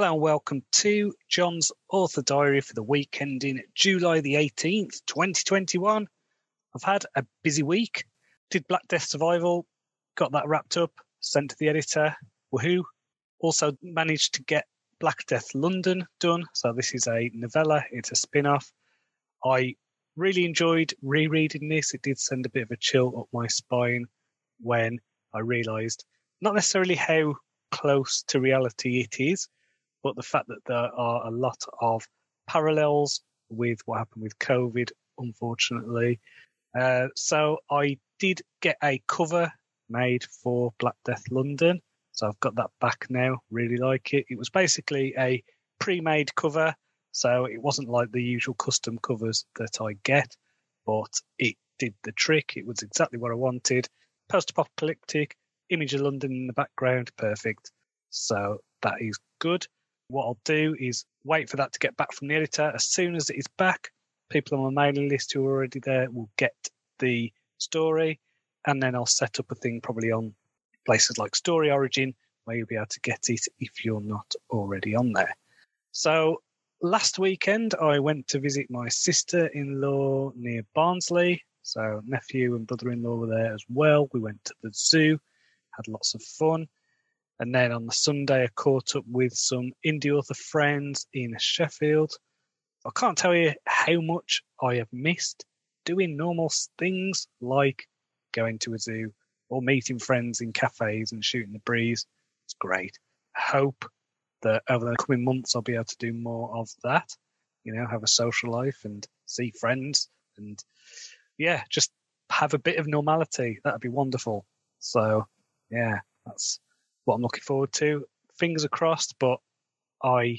Hello and welcome to John's Author Diary for the week ending July the 18th, 2021. I've had a busy week. Did Black Death Survival, got that wrapped up, sent to the editor. Woohoo. Also managed to get Black Death London done. So this is a novella, it's a spin off. I really enjoyed rereading this. It did send a bit of a chill up my spine when I realised not necessarily how close to reality it is, but the fact that there are a lot of parallels with what happened with COVID, unfortunately. Uh, so I did get a cover made for Black Death London. So I've got that back now. Really like it. It was basically a pre-made cover, so it wasn't like the usual custom covers that I get, but it did the trick. It was exactly what I wanted. Post-apocalyptic, image of London in the background, perfect. So that is good. What I'll do is wait for that to get back from the editor. As soon as it is back, people on my mailing list who are already there will get the story, and then I'll set up a thing probably on places like Story Origin where you'll be able to get it if you're not already on there. So last weekend I went to visit my sister-in-law near Barnsley. So nephew and brother-in-law were there as well. We went to the zoo, had lots of fun. And then on the Sunday, I caught up with some indie author friends in Sheffield. I can't tell you how much I have missed doing normal things like going to a zoo or meeting friends in cafes and shooting the breeze. It's great. Hope that over the coming months I'll be able to do more of that. You know, have a social life and see friends and yeah, just have a bit of normality. That'd be wonderful. So yeah, that's what I'm looking forward to. Fingers are crossed, but I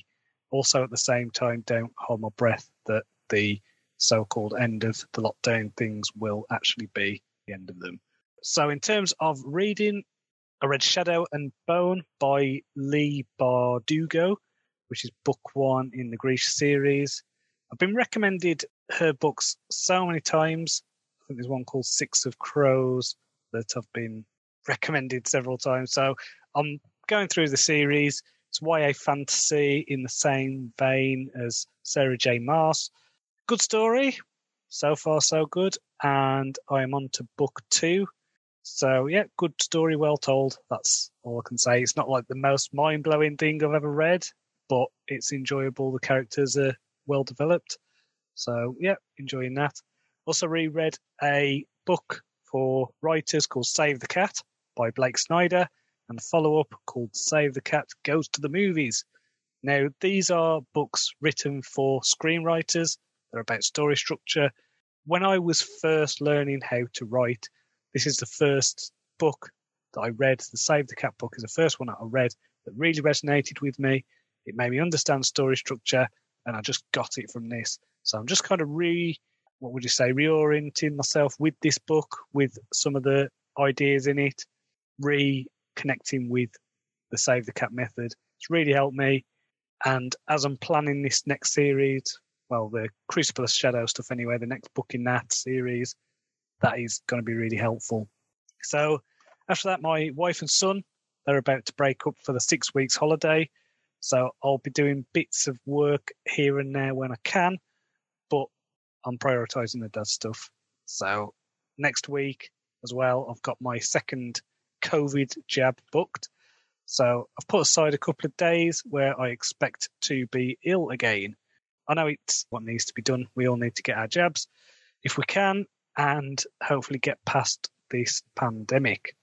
also at the same time don't hold my breath that the so-called end of the lockdown things will actually be the end of them. So in terms of reading, I read Shadow and Bone by Leigh Bardugo, which is book one in the Grisha series. I've been recommended her books so many times. I think there's one called Six of Crows that I've been recommended several times. So I'm going through the series. It's YA fantasy in the same vein as Sarah J. Maas. Good story. So far, so good. And I am on to book two. So, yeah, good story, well told. That's all I can say. It's not like the most mind blowing thing I've ever read, but it's enjoyable. The characters are well developed. So, yeah, enjoying that. Also, reread a book for writers called Save the Cat by Blake Snyder and follow up called Save the Cat Goes to the Movies. Now, these are books written for screenwriters, they're about story structure. When I was first learning how to write, this is the first book that I read. The Save the Cat book is the first one that I read that really resonated with me. It made me understand story structure, and I just got it from this. So I'm just kind of re, what would you say, reorienting myself with this book, with some of the ideas in it, re connecting with the Save the Cat method. It's really helped me. And as I'm planning this next series, well, the Crucible of Shadow stuff anyway, the next book in that series, that is going to be really helpful. So after that, my wife and son, they're about to break up for the six weeks holiday. So I'll be doing bits of work here and there when I can, but I'm prioritizing the dad stuff. So next week as well, I've got my second COVID jab booked. So I've put aside a couple of days where I expect to be ill again. I know it's what needs to be done. We all need to get our jabs if we can and hopefully get past this pandemic.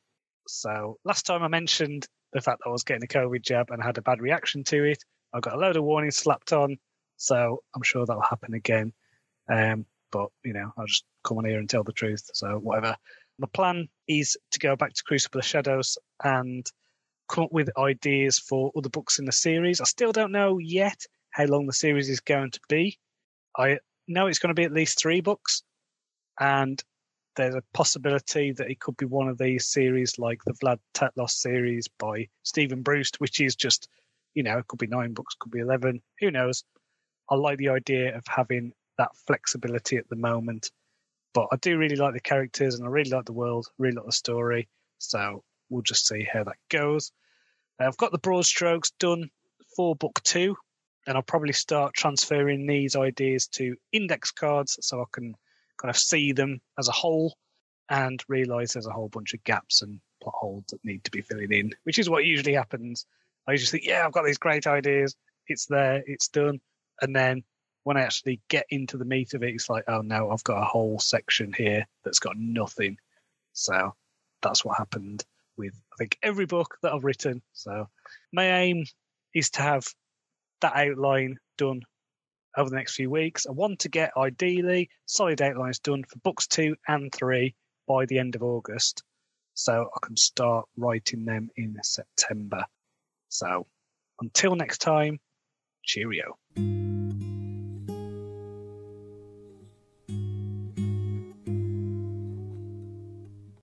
So last time I mentioned the fact that I was getting a COVID jab and had a bad reaction to it. I got a load of warnings slapped on. So I'm sure that'll happen again. Um, but, you know, I'll just come on here and tell the truth. So whatever. The plan is to go back to Crucible of Shadows and come up with ideas for other books in the series. I still don't know yet how long the series is going to be. I know it's going to be at least three books, and there's a possibility that it could be one of these series like the Vlad Taltos series by Steven Brust, which is just, you know, it could be nine books, could be 11, who knows. I like the idea of having that flexibility at the moment but I do really like the characters and I really like the world, really like the story. So we'll just see how that goes. Uh, I've got the broad strokes done for book two. And I'll probably start transferring these ideas to index cards so I can kind of see them as a whole and realize there's a whole bunch of gaps and plot holes that need to be filling in, which is what usually happens. I just think, yeah, I've got these great ideas. It's there, it's done. And then when I actually get into the meat of it, it's like, oh no, I've got a whole section here that's got nothing. So that's what happened with, I think, every book that I've written. So my aim is to have that outline done over the next few weeks. I want to get ideally solid outlines done for books two and three by the end of August. So I can start writing them in September. So until next time, cheerio.